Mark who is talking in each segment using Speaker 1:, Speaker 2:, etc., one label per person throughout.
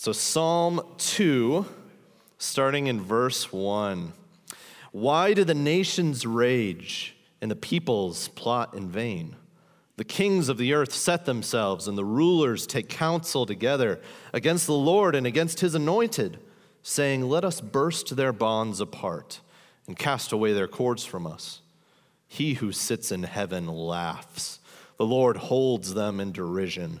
Speaker 1: So, Psalm 2, starting in verse 1. Why do the nations rage and the peoples plot in vain? The kings of the earth set themselves, and the rulers take counsel together against the Lord and against his anointed, saying, Let us burst their bonds apart and cast away their cords from us. He who sits in heaven laughs. The Lord holds them in derision.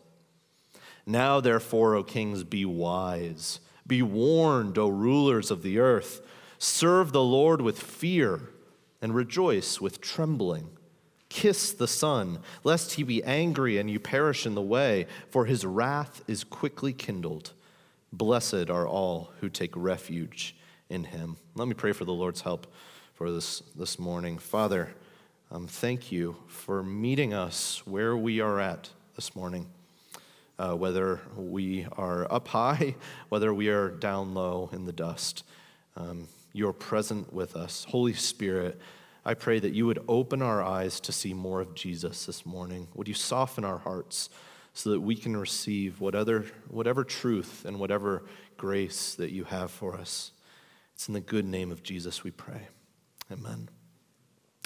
Speaker 1: Now, therefore, O kings, be wise. Be warned, O rulers of the earth. Serve the Lord with fear and rejoice with trembling. Kiss the Son, lest he be angry and you perish in the way, for his wrath is quickly kindled. Blessed are all who take refuge in him. Let me pray for the Lord's help for this this morning. Father, um, thank you for meeting us where we are at this morning uh, whether we are up high, whether we are down low in the dust. Um, you're present with us. Holy Spirit, I pray that you would open our eyes to see more of Jesus this morning. Would you soften our hearts so that we can receive whatever, whatever truth and whatever grace that you have for us? It's in the good name of Jesus we pray. Amen.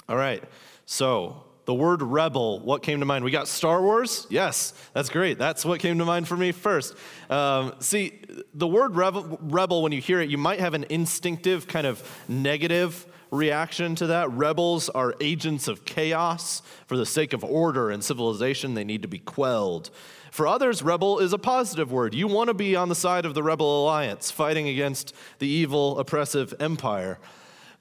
Speaker 1: All right, so the word rebel, what came to mind? We got Star Wars? Yes, that's great. That's what came to mind for me first. Um, see, the word rebel, rebel, when you hear it, you might have an instinctive kind of negative reaction to that. Rebels are agents of chaos. For the sake of order and civilization, they need to be quelled. For others, rebel is a positive word. You want to be on the side of the rebel alliance, fighting against the evil, oppressive empire.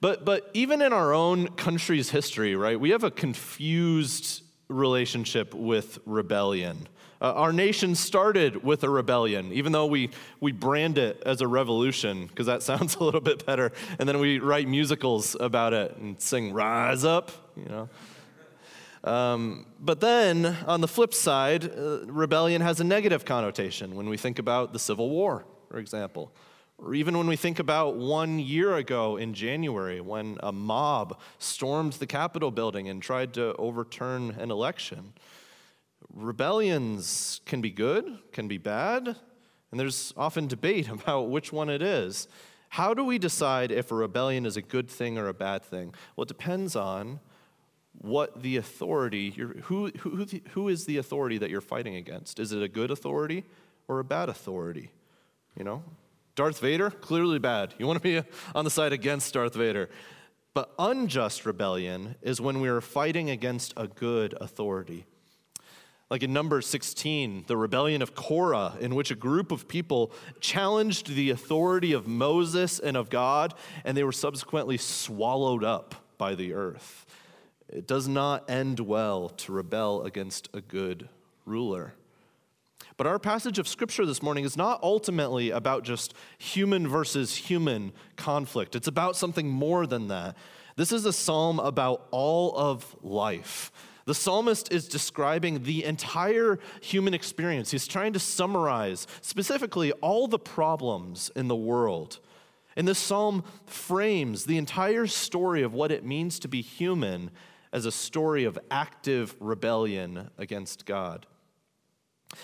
Speaker 1: But, but even in our own country's history, right, we have a confused relationship with rebellion. Uh, our nation started with a rebellion, even though we, we brand it as a revolution, because that sounds a little bit better. And then we write musicals about it and sing Rise Up, you know. Um, but then, on the flip side, uh, rebellion has a negative connotation when we think about the Civil War, for example. Or even when we think about one year ago in January when a mob stormed the Capitol building and tried to overturn an election. Rebellions can be good, can be bad, and there's often debate about which one it is. How do we decide if a rebellion is a good thing or a bad thing? Well, it depends on what the authority, who, who, who is the authority that you're fighting against? Is it a good authority or a bad authority? You know, Darth Vader, clearly bad. You want to be on the side against Darth Vader. But unjust rebellion is when we are fighting against a good authority. Like in Numbers 16, the rebellion of Korah, in which a group of people challenged the authority of Moses and of God, and they were subsequently swallowed up by the earth. It does not end well to rebel against a good ruler. But our passage of scripture this morning is not ultimately about just human versus human conflict, it's about something more than that. This is a psalm about all of life. The psalmist is describing the entire human experience. He's trying to summarize specifically all the problems in the world. And this psalm frames the entire story of what it means to be human as a story of active rebellion against God.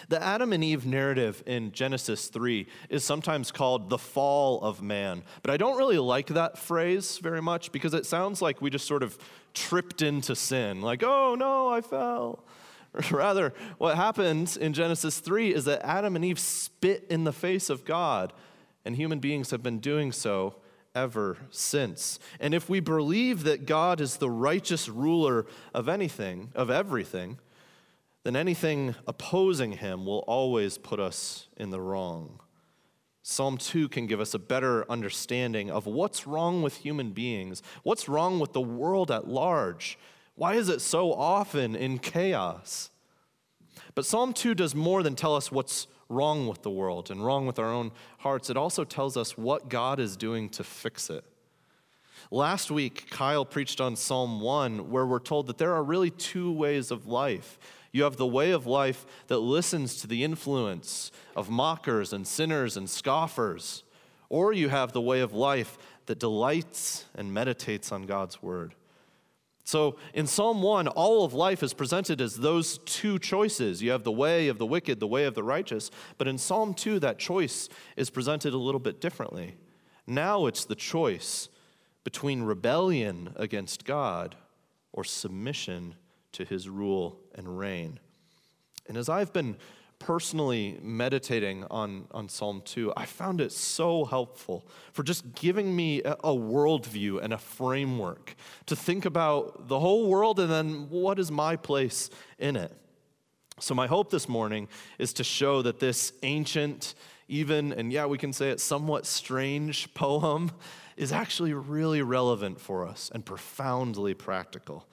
Speaker 1: The Adam and Eve narrative in Genesis 3 is sometimes called the fall of man. But I don't really like that phrase very much because it sounds like we just sort of tripped into sin, like, oh no, I fell. Rather, what happens in Genesis 3 is that Adam and Eve spit in the face of God, and human beings have been doing so ever since. And if we believe that God is the righteous ruler of anything, of everything, then anything opposing him will always put us in the wrong. Psalm 2 can give us a better understanding of what's wrong with human beings, what's wrong with the world at large. Why is it so often in chaos? But Psalm 2 does more than tell us what's wrong with the world and wrong with our own hearts, it also tells us what God is doing to fix it. Last week, Kyle preached on Psalm 1, where we're told that there are really two ways of life. You have the way of life that listens to the influence of mockers and sinners and scoffers, or you have the way of life that delights and meditates on God's word. So in Psalm 1, all of life is presented as those two choices. You have the way of the wicked, the way of the righteous. But in Psalm 2, that choice is presented a little bit differently. Now it's the choice between rebellion against God or submission to his rule and reign. And as I've been personally meditating on, on Psalm 2, I found it so helpful for just giving me a, a worldview and a framework to think about the whole world and then what is my place in it. So, my hope this morning is to show that this ancient, even, and yeah, we can say it somewhat strange poem is actually really relevant for us and profoundly practical.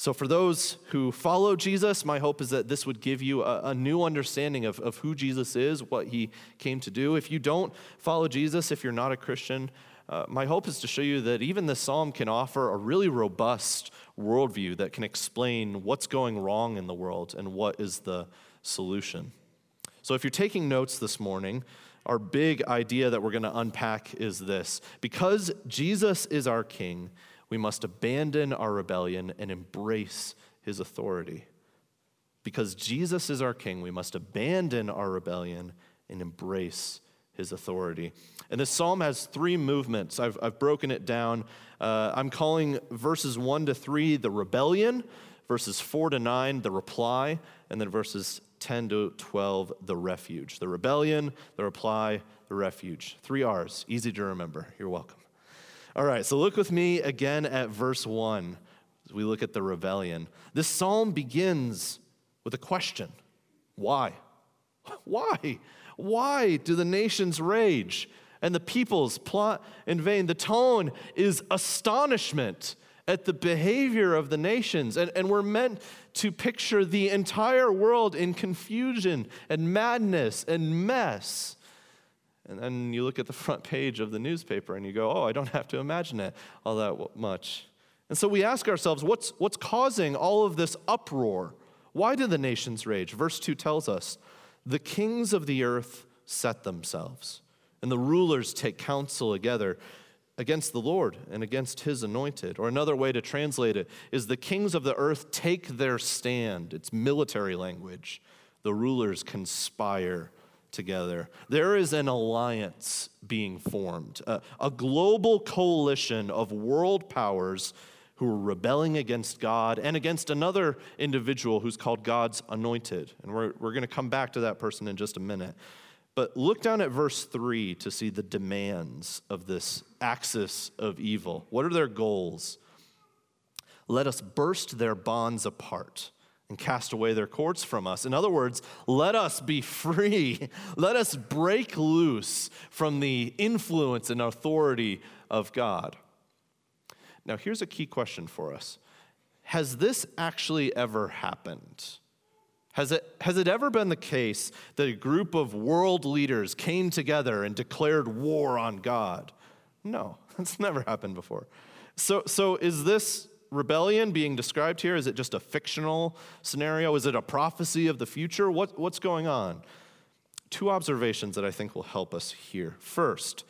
Speaker 1: So, for those who follow Jesus, my hope is that this would give you a, a, new understanding of, of who Jesus is, what he came to do. If you don't follow Jesus, if you're not a Christian, uh, my hope is to show you that even this psalm can offer a really robust worldview that can explain what's going wrong in the world and what is the solution. So, if you're taking notes this morning, our big idea that we're going to unpack is this because Jesus is our King, we must abandon our rebellion and embrace his authority. Because Jesus is our king, we must abandon our rebellion and embrace his authority. And this psalm has three movements. I've, I've broken it down. Uh, I'm calling verses 1 to 3 the rebellion, verses 4 to 9 the reply, and then verses 10 to 12 the refuge. The rebellion, the reply, the refuge. Three R's, easy to remember. You're welcome. All right, so look with me again at verse 1 as we look at the rebellion. This psalm begins with a question Why? Why? Why do the nations rage and the peoples plot in vain? The tone is astonishment at the behavior of the nations. And, and we're meant to picture the entire world in confusion and madness and mess. And then you look at the front page of the newspaper and you go, oh, I don't have to imagine it all that much. And so we ask ourselves, what's, what's causing all of this uproar? Why do the nations rage? Verse 2 tells us the kings of the earth set themselves, and the rulers take counsel together against the Lord and against his anointed. Or another way to translate it is the kings of the earth take their stand. It's military language. The rulers conspire together. There is an alliance being formed, a, a, global coalition of world powers who are rebelling against God and against another individual who's called God's anointed. And we're, we're going to come back to that person in just a minute. But look down at verse 3 to see the demands of this axis of evil. What are their goals? Let us burst their bonds apart and cast away their cords from us. In other words, let us be free. Let us break loose from the influence and authority of God. Now, here's a key question for us Has this actually ever happened? Has it, has it ever been the case that a group of world leaders came together and declared war on God? No, that's never happened before. So, so is this rebellion being described here? Is it just a fictional scenario? Is it a prophecy of the future? What, what's going on? Two observations that I think will help us here. First,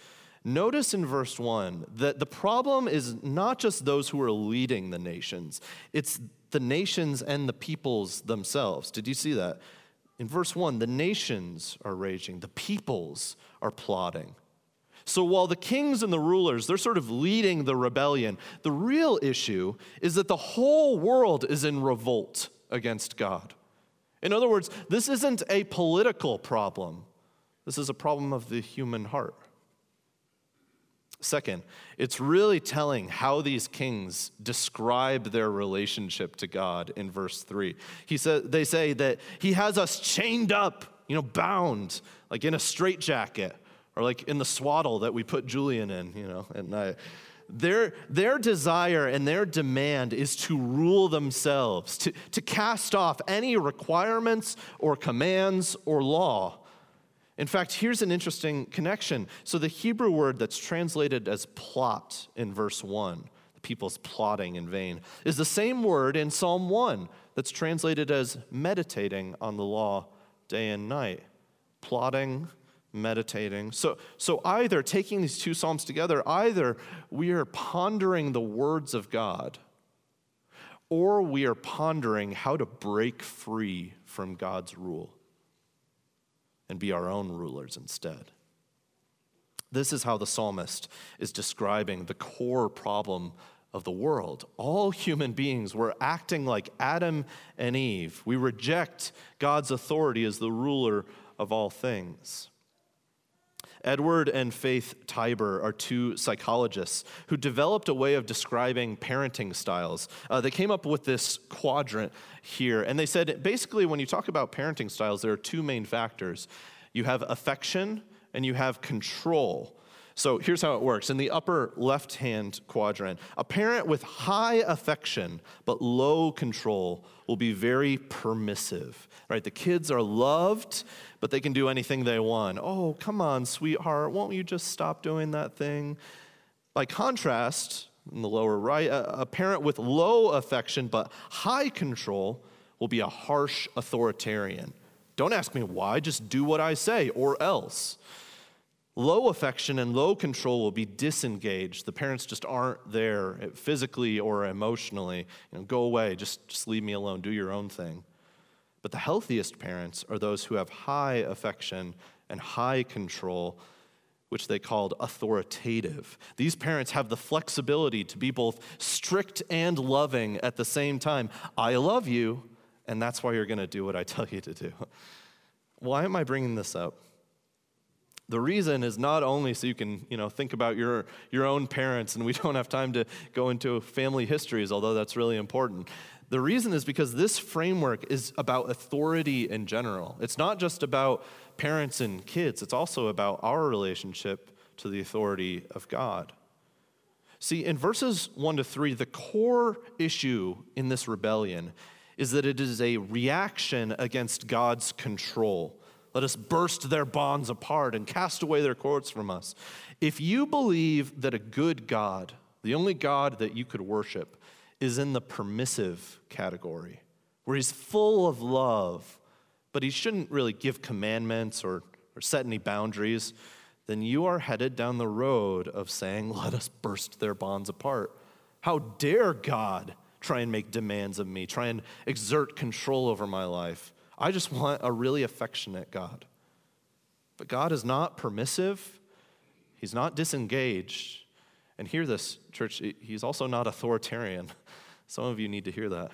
Speaker 1: notice in verse 1 that the problem is not just those who are leading the nations, it's the nations and the peoples themselves. Did you see that? In verse 1, the nations are raging, the peoples are plotting. So while the kings and the rulers, they're sort of leading the rebellion, the real issue is that the whole world is in revolt against God. In other words, this isn't a political problem, this is a problem of the human heart. Second, it's really telling how these kings describe their relationship to God in verse 3. He said, they say that he has us chained up, you know, bound, like in a straitjacket or like in the swaddle that we put Julian in, you know, at night. Their, their desire and their demand is to rule themselves, to, to cast off any requirements or commands or law. In fact, here's an interesting connection. So, the Hebrew word that's translated as plot in verse 1, the people's plotting in vain, is the same word in Psalm 1 that's translated as meditating on the law day and night. Plotting, meditating. So, so either taking these two Psalms together, either we are pondering the words of God, or we are pondering how to break free from God's rule and be our own rulers instead. This is how the psalmist is describing the core problem of the world. All human beings were acting like Adam and Eve. We reject God's authority as the ruler of all things. Edward and Faith Tybor are two psychologists who developed a way of describing parenting styles. Uh, they came up with this quadrant here, and they said basically, when you talk about parenting styles, there are two main factors you have affection and you have control. So here's how it works. In the upper left hand quadrant, a parent with high affection but low control will be very permissive, right? The kids are loved, but they can do anything they want. Oh, come on, sweetheart, won't you just stop doing that thing? By contrast, in the lower right, a, parent with low affection but high control will be a harsh authoritarian. Don't ask me why, just do what I say or else. Low affection and low control will be disengaged. The parents just aren't there physically or emotionally. You know, go away, just, just leave me alone, do your own thing. But the healthiest parents are those who have high affection and high control, which they called authoritative. These parents have the flexibility to be both strict and loving at the same time. I love you, and that's why you're going to do what I tell you to do. Why am I bringing this up? The reason is not only so you can, you know, think about your, your own parents, and we don't have time to go into family histories, although that's really important. The reason is because this framework is about authority in general. It's not just about parents and kids, it's also about our relationship to the authority of God. See, in verses 1 to 3, the core issue in this rebellion is that it is a reaction against God's control. Let us burst their bonds apart and cast away their cords from us. If you believe that a good God, the only God that you could worship, is in the permissive category, where he's full of love, but he shouldn't really give commandments or, or set any boundaries, then you are headed down the road of saying, Let us burst their bonds apart. How dare God try and make demands of me, try and exert control over my life? I just want a really affectionate God. But God is not permissive, He's not disengaged. And hear this, church, He's also not authoritarian. Some of you need to hear that.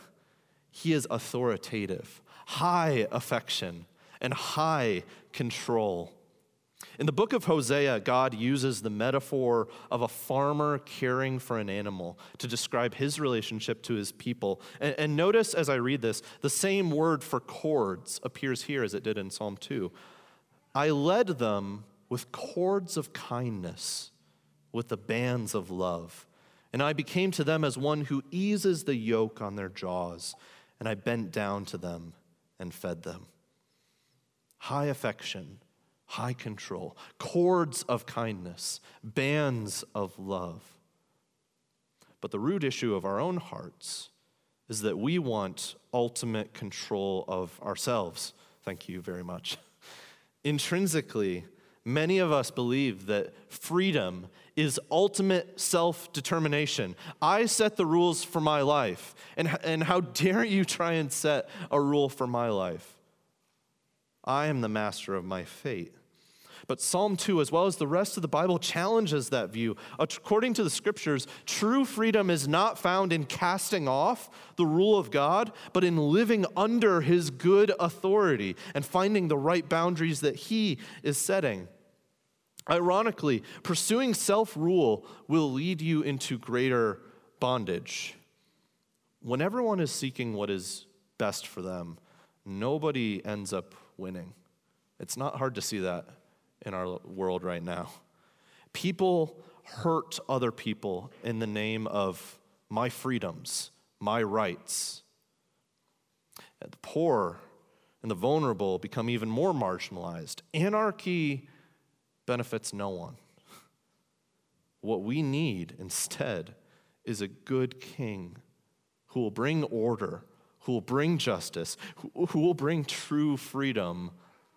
Speaker 1: He is authoritative, high affection, and high control. In the book of Hosea, God uses the metaphor of a farmer caring for an animal to describe his relationship to his people. And, and, notice as I read this, the same word for cords appears here as it did in Psalm 2. I led them with cords of kindness, with the bands of love. And I became to them as one who eases the yoke on their jaws, and I bent down to them and fed them. High affection high control, cords of kindness, bands of love. But the root issue of our own hearts is that we want ultimate control of ourselves. Thank you very much. Intrinsically, many of us believe that freedom is ultimate self determination. I set the rules for my life. And, and how dare you try and set a rule for my life? I am the master of my fate. But Psalm 2, as well as the rest of the Bible, challenges that view. According to the scriptures, true freedom is not found in casting off the rule of God, but in living under his good authority and finding the right boundaries that he is setting. Ironically, pursuing self rule will lead you into greater bondage. When everyone is seeking what is best for them, nobody ends up winning. It's not hard to see that in our world right now. People hurt other people in the name of my freedoms, my rights. The poor and the vulnerable become even more marginalized. Anarchy benefits no one. What we need instead is a good king who will bring order, who will bring justice, who, will bring true freedom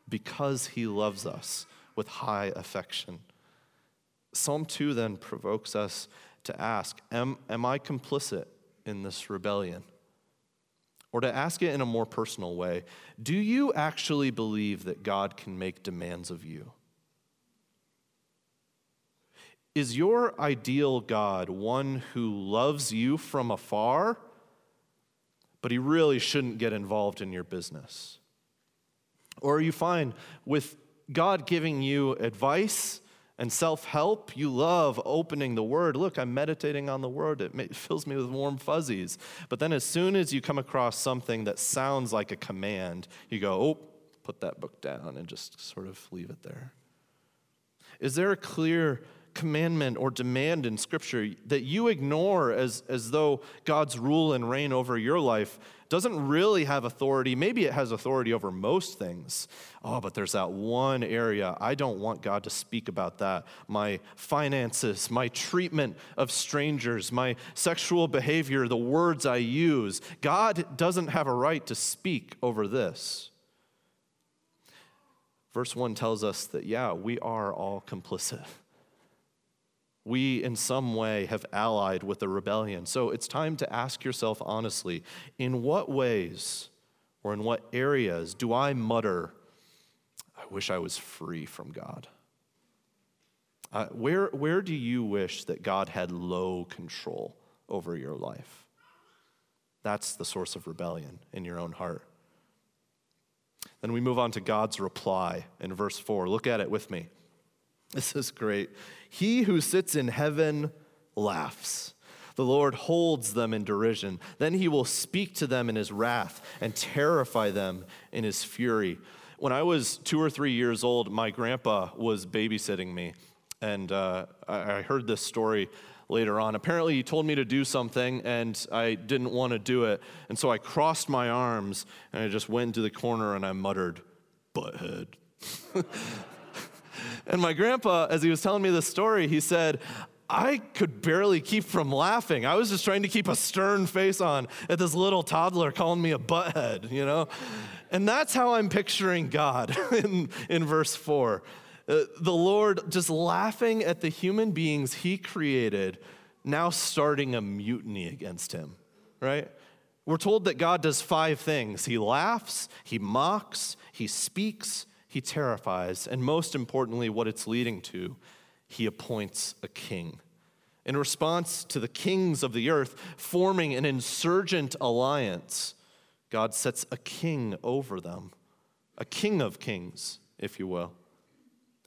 Speaker 1: because he loves us with high affection. Psalm 2 then provokes us to ask Am, am I complicit in this rebellion? Or to ask it in a more personal way Do you actually believe that God can make demands of you? Is your ideal God one who loves you from afar, but he really shouldn't get involved in your business? Or are you fine with God giving you advice and self help? You love opening the Word. Look, I'm meditating on the Word. It fills me with warm fuzzies. But then as soon as you come across something that sounds like a command, you go, oh, put that book down and just sort of leave it there. Is there a clear commandment or demand in Scripture that you ignore as, as though God's rule and reign over your life doesn't really have authority. Maybe it has authority over most things. Oh, but there's that one area I don't want God to speak about that. My finances, my treatment of strangers, my sexual behavior, the words I use. God doesn't have a right to speak over this. Verse 1 tells us that, yeah, we are all complicit we in some way have allied with the rebellion. So it's time to ask yourself honestly in what ways or in what areas do I mutter, I wish I was free from God? Uh, where, where do you wish that God had low control over your life? That's the source of rebellion in your own heart. Then we move on to God's reply in verse 4. Look at it with me. This is great. He who sits in heaven laughs. The Lord holds them in derision. Then he will speak to them in his wrath and terrify them in his fury. When I was two or three years old, my grandpa was babysitting me. And uh, I heard this story later on. Apparently, he told me to do something, and I didn't want to do it. And so I crossed my arms, and I just went into the corner and I muttered, butthead. And my grandpa, as he was telling me this story, he said, I could barely keep from laughing. I was just trying to keep a stern face on at this little toddler calling me a butthead, you know? And that's how I'm picturing God in, in verse 4. Uh, the Lord just laughing at the human beings he created, now starting a mutiny against him, right? We're told that God does five things He laughs, He mocks, He speaks, he terrifies, and most importantly, what it's leading to, he appoints a king. In response to the kings of the earth forming an insurgent alliance, God sets a king over them, a king of kings, if you will.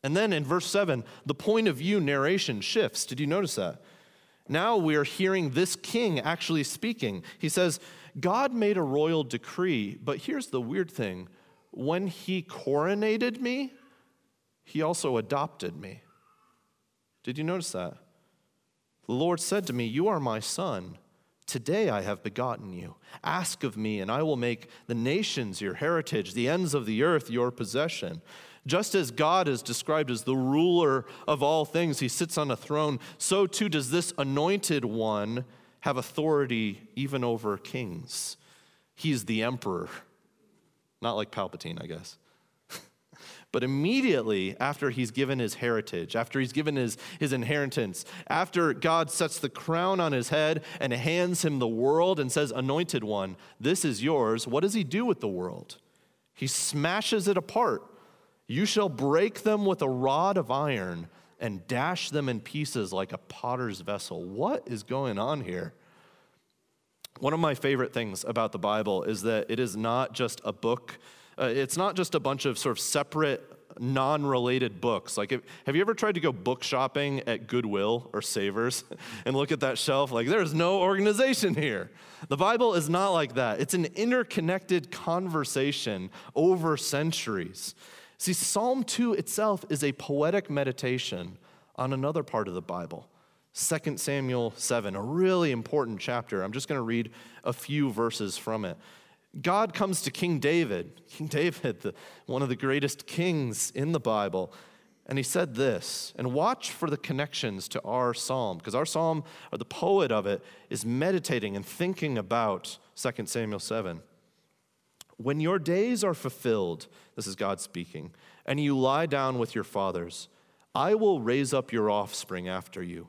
Speaker 1: And then in verse 7, the point of view narration shifts. Did you notice that? Now we are hearing this king actually speaking. He says, God made a royal decree, but here's the weird thing when he coronated me, he also adopted me. Did you notice that? The Lord said to me, You are my son. Today I have begotten you. Ask of me, and I will make the nations your heritage, the ends of the earth your possession. Just as God is described as the ruler of all things, he sits on a throne, so too does this anointed one have authority even over kings. He's the emperor. Not like Palpatine, I guess. but immediately after he's given his heritage, after he's given his, his inheritance, after God sets the crown on his head and hands him the world and says, Anointed one, this is yours, what does he do with the world? He smashes it apart. You shall break them with a rod of iron and dash them in pieces like a potter's vessel. What is going on here? One of my favorite things about the Bible is that it is not just a book, uh, it's not just a bunch of sort of separate, non related books. Like, if, have you ever tried to go book shopping at Goodwill or Savers and look at that shelf? Like, there's no organization here. The Bible is not like that, it's an interconnected conversation over centuries. See, Psalm 2 itself is a poetic meditation on another part of the Bible. 2 Samuel 7, a really important chapter. I'm just going to read a few verses from it. God comes to King David, King David, the, one of the greatest kings in the Bible, and he said this, and watch for the connections to our psalm, because our psalm, or the poet of it, is meditating and thinking about 2 Samuel 7. When your days are fulfilled, this is God speaking, and you lie down with your fathers, I will raise up your offspring after you,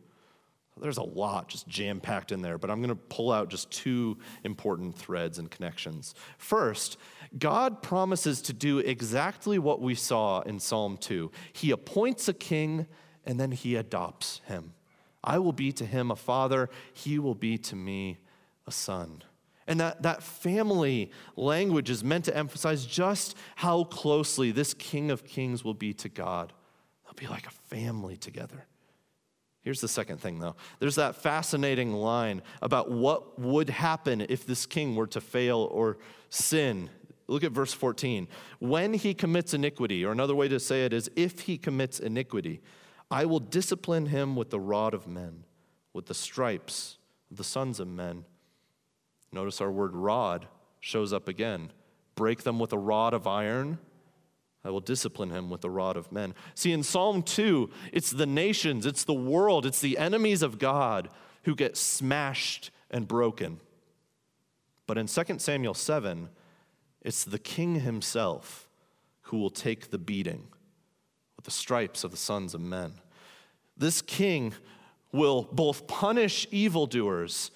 Speaker 1: There's a lot just jam packed in there, but I'm going to pull out just two important threads and connections. First, God promises to do exactly what we saw in Psalm 2. He appoints a king and then he adopts him. I will be to him a father, he will be to me a son. And that, that family language is meant to emphasize just how closely this King of Kings will be to God. They'll be like a family together. Here's the second thing, though. There's that fascinating line about what would happen if this king were to fail or sin. Look at verse 14. When he commits iniquity, or another way to say it is, if he commits iniquity, I will discipline him with the rod of men, with the stripes of the sons of men. Notice our word rod shows up again. Break them with a rod of iron. I will discipline him with the rod of men. See, in Psalm 2, it's the nations, it's the world, it's the enemies of God who get smashed and broken. But in 2 Samuel 7, it's the king himself who will take the beating with the stripes of the sons of men. This king will both punish evildoers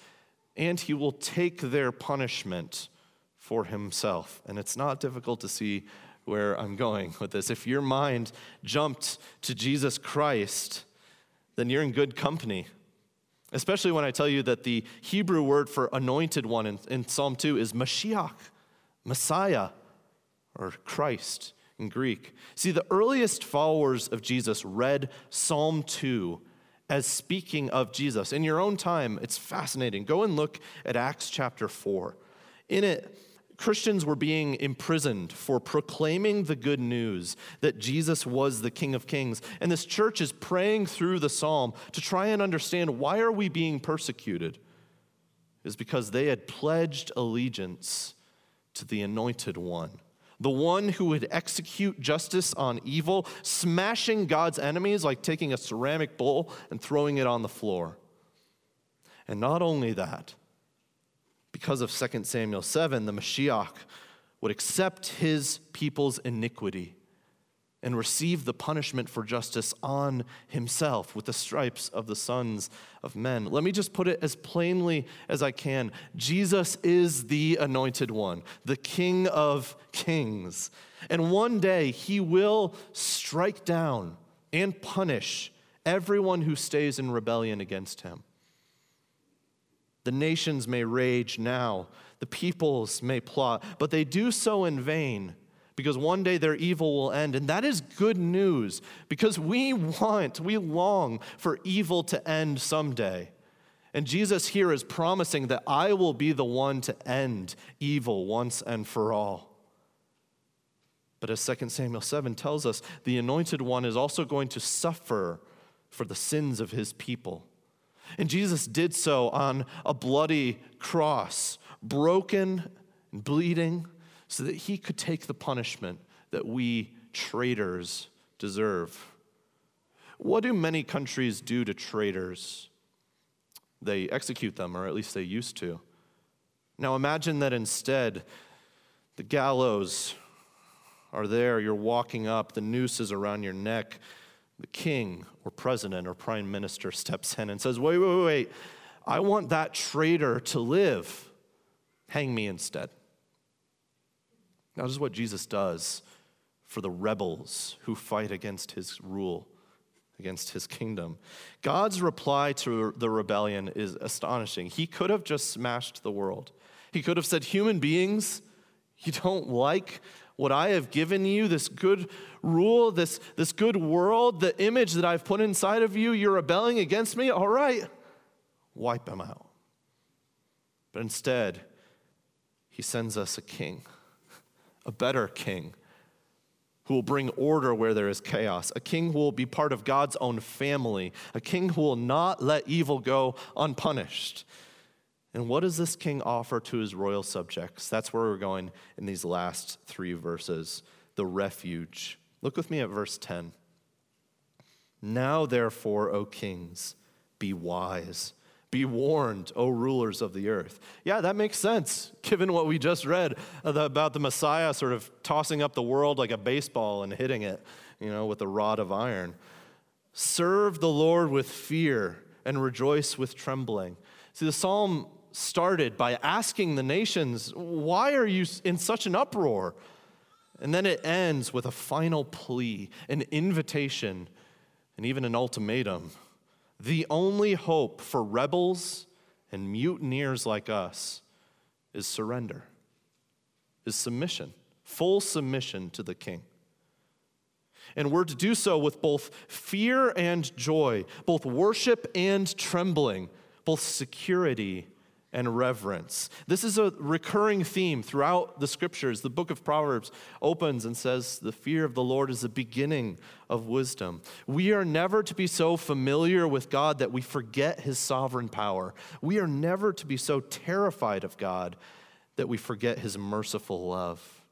Speaker 1: and he will take their punishment for himself. And it's not difficult to see where I'm going with this. If your mind jumped to Jesus Christ, then you're in good company. Especially when I tell you that the Hebrew word for anointed one in, in Psalm 2 is Mashiach, Messiah, or Christ in Greek. See, the earliest followers of Jesus read Psalm 2 as speaking of Jesus. In your own time, it's fascinating. Go and look at Acts chapter 4. In it, Christians were being imprisoned for proclaiming the good news that Jesus was the King of Kings. And this church is praying through the psalm to try and understand why are we being persecuted? Is because they had pledged allegiance to the anointed one the one who would execute justice on evil, smashing God's enemies like taking a ceramic bowl and throwing it on the floor. And not only that, because of 2 Samuel 7, the Mashiach would accept his people's iniquity and receive the punishment for justice on himself with the stripes of the sons of men. Let me just put it as plainly as I can Jesus is the anointed one, the King of kings. And one day he will strike down and punish everyone who stays in rebellion against him. The nations may rage now, the peoples may plot, but they do so in vain because one day their evil will end. And that is good news because we want, we long for evil to end someday. And Jesus here is promising that I will be the one to end evil once and for all. But as 2 Samuel 7 tells us, the anointed one is also going to suffer for the sins of his people. And Jesus did so on a bloody cross, broken and bleeding so that he could take the punishment that we traitors deserve. What do many countries do to traitors? They execute them, or at least they used to. Now imagine that instead, the gallows are there, you're walking up, the noose is around your neck. The king or president or prime minister steps in and says, Wait, wait, wait, I want that traitor to live. Hang me instead. This is what Jesus does for the rebels who fight against his rule, against his kingdom. God's reply to the rebellion is astonishing. He could have just smashed the world, he could have said, Human beings, You don't like what I have given you, this good rule, this, this good world, the image that I've put inside of you, you're rebelling against me? All right, wipe them out. But instead, he sends us a king, a better king, who will bring order where there is chaos, a king who will be part of God's own family, a king who will not let evil go unpunished. And what does this king offer to his royal subjects? That's where we're going in these last three verses the refuge. Look with me at verse 10. Now, therefore, O kings, be wise. Be warned, O rulers of the earth. Yeah, that makes sense, given what we just read about the Messiah sort of tossing up the world like a baseball and hitting it, you know, with a rod of iron. Serve the Lord with fear and rejoice with trembling. See, the psalm started by asking the nations, Why are you in such an uproar? And then it ends with a final plea, an invitation, and even an ultimatum. The only hope for rebels and mutineers like us is surrender, is submission, full submission to the king. And we're to do so with both fear and joy, both worship and trembling, both security and reverence. This is a recurring theme throughout the scriptures. The book of Proverbs opens and says, The fear of the Lord is the beginning of wisdom. We are never to be so familiar with God that we forget his sovereign power. We are never to be so terrified of God that we forget his merciful love.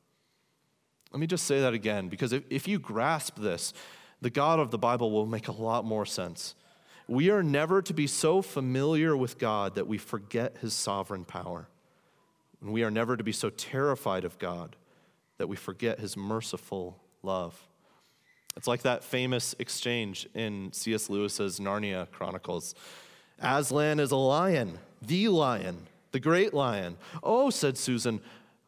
Speaker 1: Let me just say that again, because if, if you grasp this, the God of the Bible will make a lot more sense. We are never to be so familiar with God that we forget his sovereign power. And we are never to be so terrified of God that we forget his merciful love. It's like that famous exchange in C.S. Lewis's Narnia Chronicles. Aslan is a lion, the lion, the great lion. Oh, said Susan,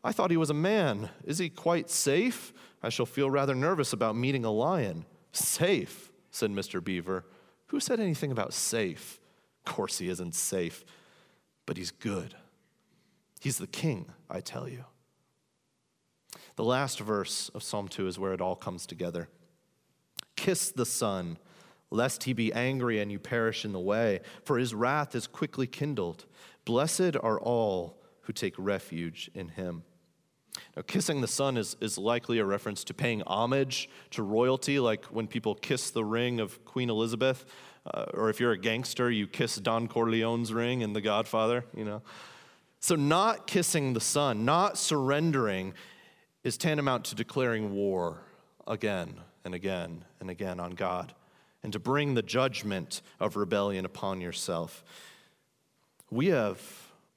Speaker 1: I thought he was a man. Is he quite safe? I shall feel rather nervous about meeting a lion. Safe, said Mr. Beaver. Who said anything about safe? Of course, he isn't safe, but he's good. He's the king, I tell you. The last verse of Psalm 2 is where it all comes together. Kiss the Son, lest he be angry and you perish in the way, for his wrath is quickly kindled. Blessed are all who take refuge in him. Now, kissing the Son is, is likely a reference to paying homage to royalty, like when people kiss the ring of Queen Elizabeth, uh, or if you're a gangster, you kiss Don Corleone's ring in The Godfather, you know. So, not kissing the Son, not surrendering, is tantamount to declaring war again and again and again on God, and to bring the judgment of rebellion upon yourself. We have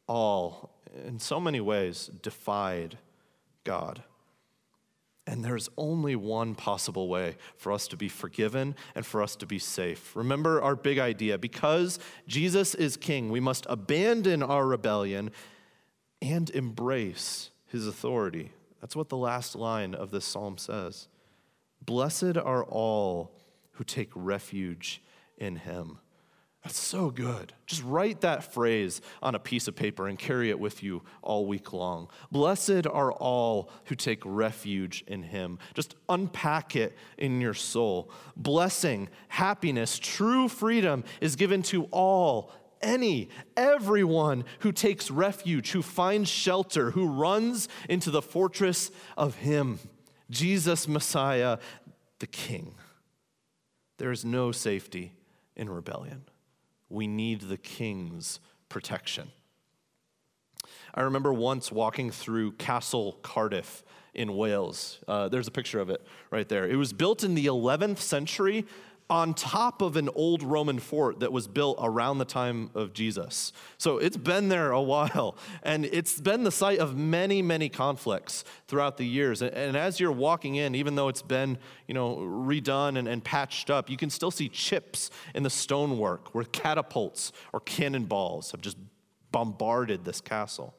Speaker 1: all, in so many ways, defied God. And there's only one possible way for us to be forgiven and for us to be safe. Remember our big idea because Jesus is king, we must abandon our rebellion and embrace his authority. That's what the last line of this psalm says. Blessed are all who take refuge in him. That's so good. Just write that phrase on a piece of paper and carry it with you all week long. Blessed are all who take refuge in him. Just unpack it in your soul. Blessing, happiness, true freedom is given to all, any, everyone who takes refuge, who finds shelter, who runs into the fortress of him, Jesus Messiah, the King. There is no safety in rebellion we need the king's protection. I remember once walking through Castle Cardiff in Wales. Uh, there's a picture of it right there. It was built in the 11th century on top of an old Roman fort that was built around the time of Jesus. So it's been there a while, and it's been the site of many, many conflicts throughout the years. And, and as you're walking in, even though it's been you know, redone and, and patched up, you can still see chips in the stonework where catapults or cannonballs have just bombarded this castle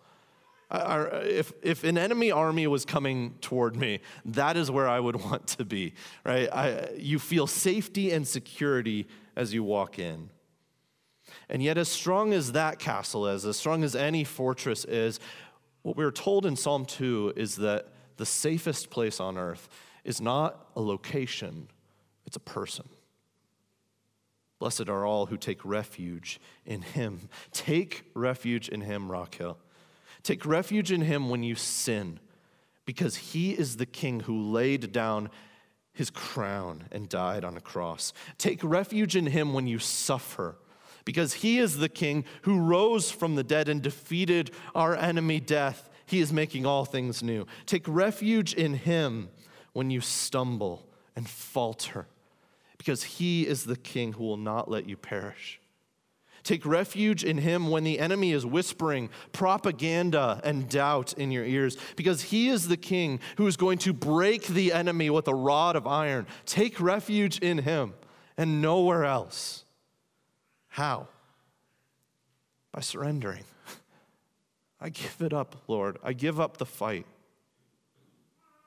Speaker 1: if, if an enemy army was coming toward me, that is where I would want to be, right? I, you feel safety and security as you walk in. And yet, as strong as that castle is, as strong as any fortress is, What we are told in Psalm 2 is that the safest place on earth is not a location, it's a person. Blessed are all who take refuge in him. Take refuge in him, Rock Hill. Take refuge in him when you sin, because he is the king who laid down his crown and died on a cross. Take refuge in him when you suffer, because he is the king who rose from the dead and defeated our enemy death. He is making all things new. Take refuge in him when you stumble and falter because he is the king who will not let you perish. Take refuge in him when the enemy is whispering propaganda and doubt in your ears, because he is the king who is going to break the enemy with a rod of iron. Take refuge in him and nowhere else. How? By surrendering. I give it up, Lord. I give up the fight.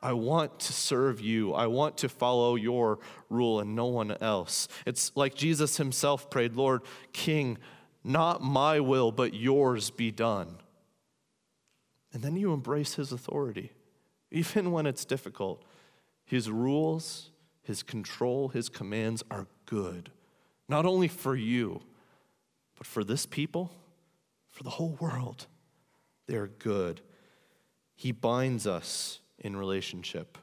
Speaker 1: I want to serve you. I want to follow your rule and no one else. It's like Jesus himself prayed, Lord, King, not my will, but yours be done. And then you embrace his authority, even when it's difficult. His rules, his control, his commands are good, not only for you, but for this people, for the whole world. They're good. He binds us in relationship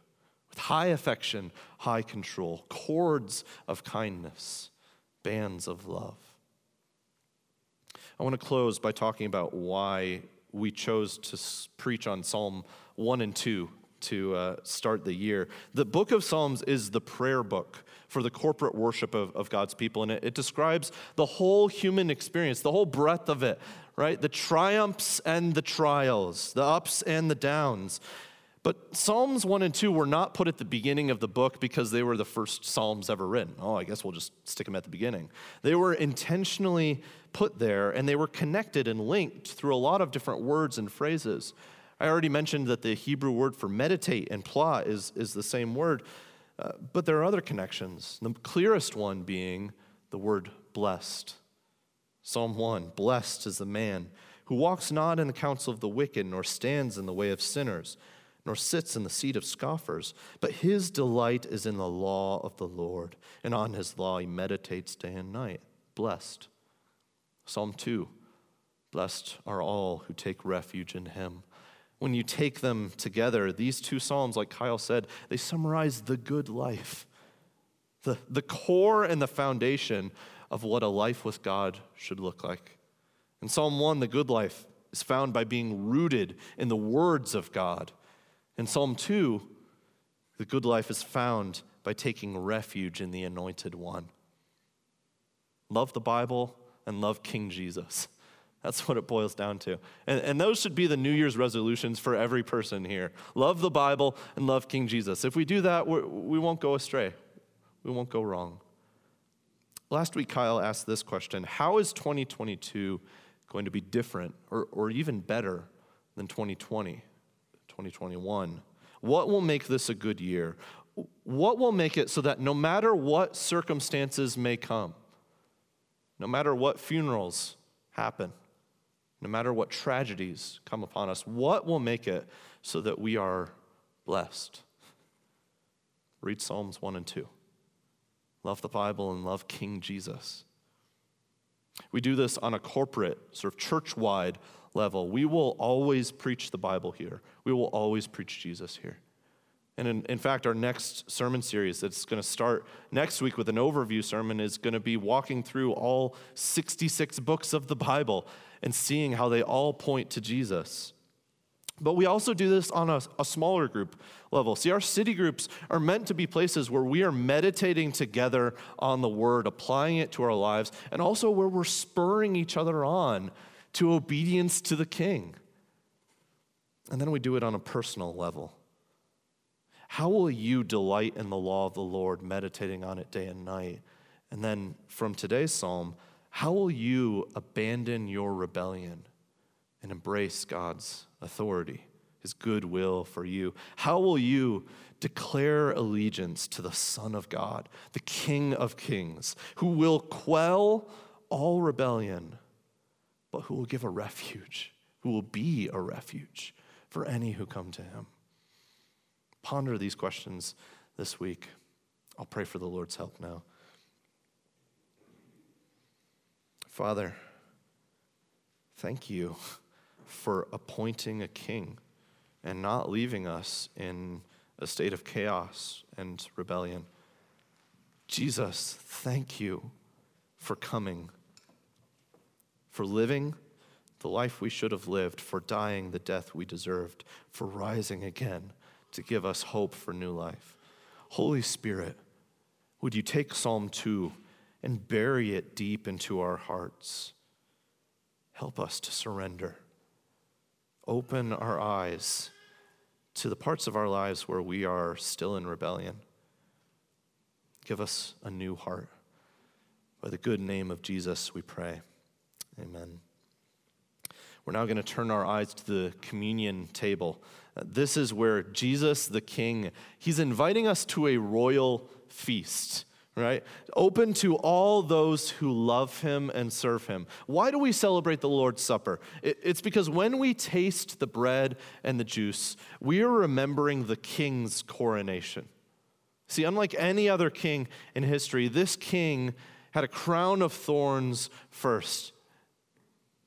Speaker 1: with high affection, high control, cords of kindness, bands of love. I want to close by talking about why we chose to preach on Psalm 1 and 2 to uh, start the year. The book of Psalms is the prayer book for the corporate worship of, of God's people, and it, it describes the whole human experience, the whole breadth of it, right? The triumphs and the trials, the ups and the downs. But Psalms 1 and 2 were not put at the beginning of the book because they were the first Psalms ever written. Oh, I guess we'll just stick them at the beginning. They were intentionally put there and they were connected and linked through a lot of different words and phrases. I already mentioned that the Hebrew word for meditate and plot is, is the same word, uh, but there are other connections. The clearest one being the word blessed. Psalm 1 Blessed is the man who walks not in the counsel of the wicked, nor stands in the way of sinners nor sits in the seat of scoffers, but his delight is in the law of the Lord, and on his law he meditates day and night. Blessed. Psalm 2 Blessed are all who take refuge in him. When you take them together, these two Psalms, like Kyle said, they summarize the good life, the, the core and the foundation of what a life with God should look like. In Psalm 1, the good life is found by being rooted in the words of God in Psalm 2, the good life is found by taking refuge in the anointed one. Love the Bible and love King Jesus. That's what it boils down to. And, and, those should be the New Year's resolutions for every person here. Love the Bible and love King Jesus. If we do that, we're, we will not go astray, we won't go wrong. Last week, Kyle asked this question How is 2022 going to be different or, or even better than 2020? 2021. What will make this a good year? What will make it so that no matter what circumstances may come, no matter what funerals happen, no matter what tragedies come upon us, what will make it so that we are blessed? Read Psalms 1 and 2. Love the Bible and love King Jesus. We do this on a corporate, sort of church wide level. We will always preach the Bible here, we will always preach Jesus here. And in, in fact, our next sermon series that's going to start next week with an overview sermon is going to be walking through all 66 books of the Bible and seeing how they all point to Jesus. But we also do this on a, a, smaller group level. See, our city groups are meant to be places where we are meditating together on the word, applying it to our lives, and also where we're spurring each other on to obedience to the king. And then we do it on a personal level. How will you delight in the law of the Lord, meditating on it day and night? And then from today's psalm, how will you abandon your rebellion and embrace God's authority, his good will for you? How will you declare allegiance to the Son of God, the King of Kings, who will quell all rebellion but who will give a refuge who will be a refuge for any who come to him. Ponder these questions this week. I'll pray for the Lord's help now. Father, thank you for appointing a king and not leaving us in a state of chaos and rebellion. Jesus, thank you for coming, for living the life we should have lived, for dying the death we deserved, for rising again to give us hope for new life. Holy Spirit, would you take Psalm 2 and bury it deep into our hearts? Help us to surrender. Open our eyes to the parts of our lives where we are still in rebellion. Give us a new heart. By the good name of Jesus, we pray. Amen. We're now going to turn our eyes to the communion table. Uh, this is where Jesus the King, he's inviting us to a royal feast right? Open to all those who love him and serve him. Why do we celebrate the Lord's Supper? It's because when we taste the bread and the juice, we are remembering the king's coronation. See, unlike any other king in history, this king had a crown of thorns first.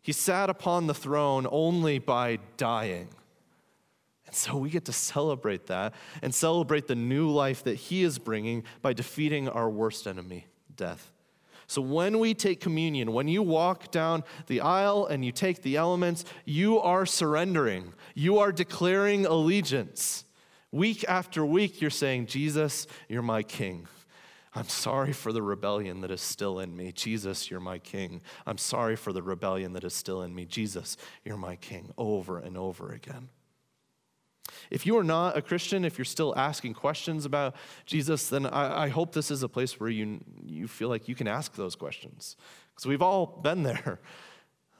Speaker 1: He sat upon the throne only by dying. And so we get to celebrate that and celebrate the new life that He is bringing by defeating our worst enemy, death. So when we take communion, when you walk down the aisle and you take the elements, you are surrendering. You are declaring allegiance. Week after week, you're saying, Jesus, you're my king. I'm sorry for the rebellion that is still in me. Jesus, you're my king. I'm sorry for the rebellion that is still in me. Jesus, you're my king. Over and over again. If you are not a Christian, if you're still asking questions about Jesus, then I, I hope this is a place where you, you feel like you can ask those questions. Because we've all been there.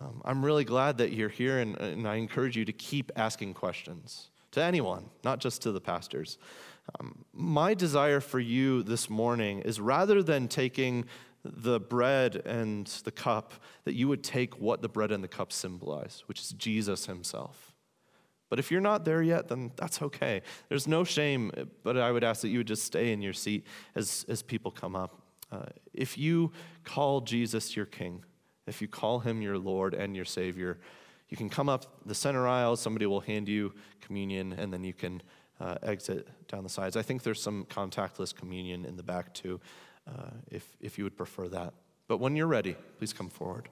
Speaker 1: Um, I'm really glad that you're here, and, and, I encourage you to keep asking questions to anyone, not just to the pastors. Um, my desire for you this morning is rather than taking the bread and the cup, that you would take what the bread and the cup symbolize, which is Jesus himself. But if you're not there yet, then that's okay. There's no shame, but I would ask that you would just stay in your seat as, as people come up. Uh, if you call Jesus your King, if you call him your Lord and your Savior, you can come up the center aisle, somebody will hand you communion, and then you can uh, exit down the sides. I think there's some contactless communion in the back too, uh, if, if you would prefer that. But when you're ready, please come forward.